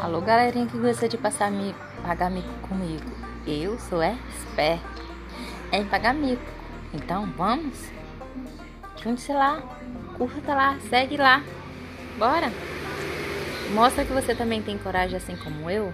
Alô, galerinha que gosta de passar mico, pagar mico comigo. Eu sou esperto em pagar mico. Então vamos? Junte-se lá, curta lá, segue lá. Bora! Mostra que você também tem coragem assim como eu.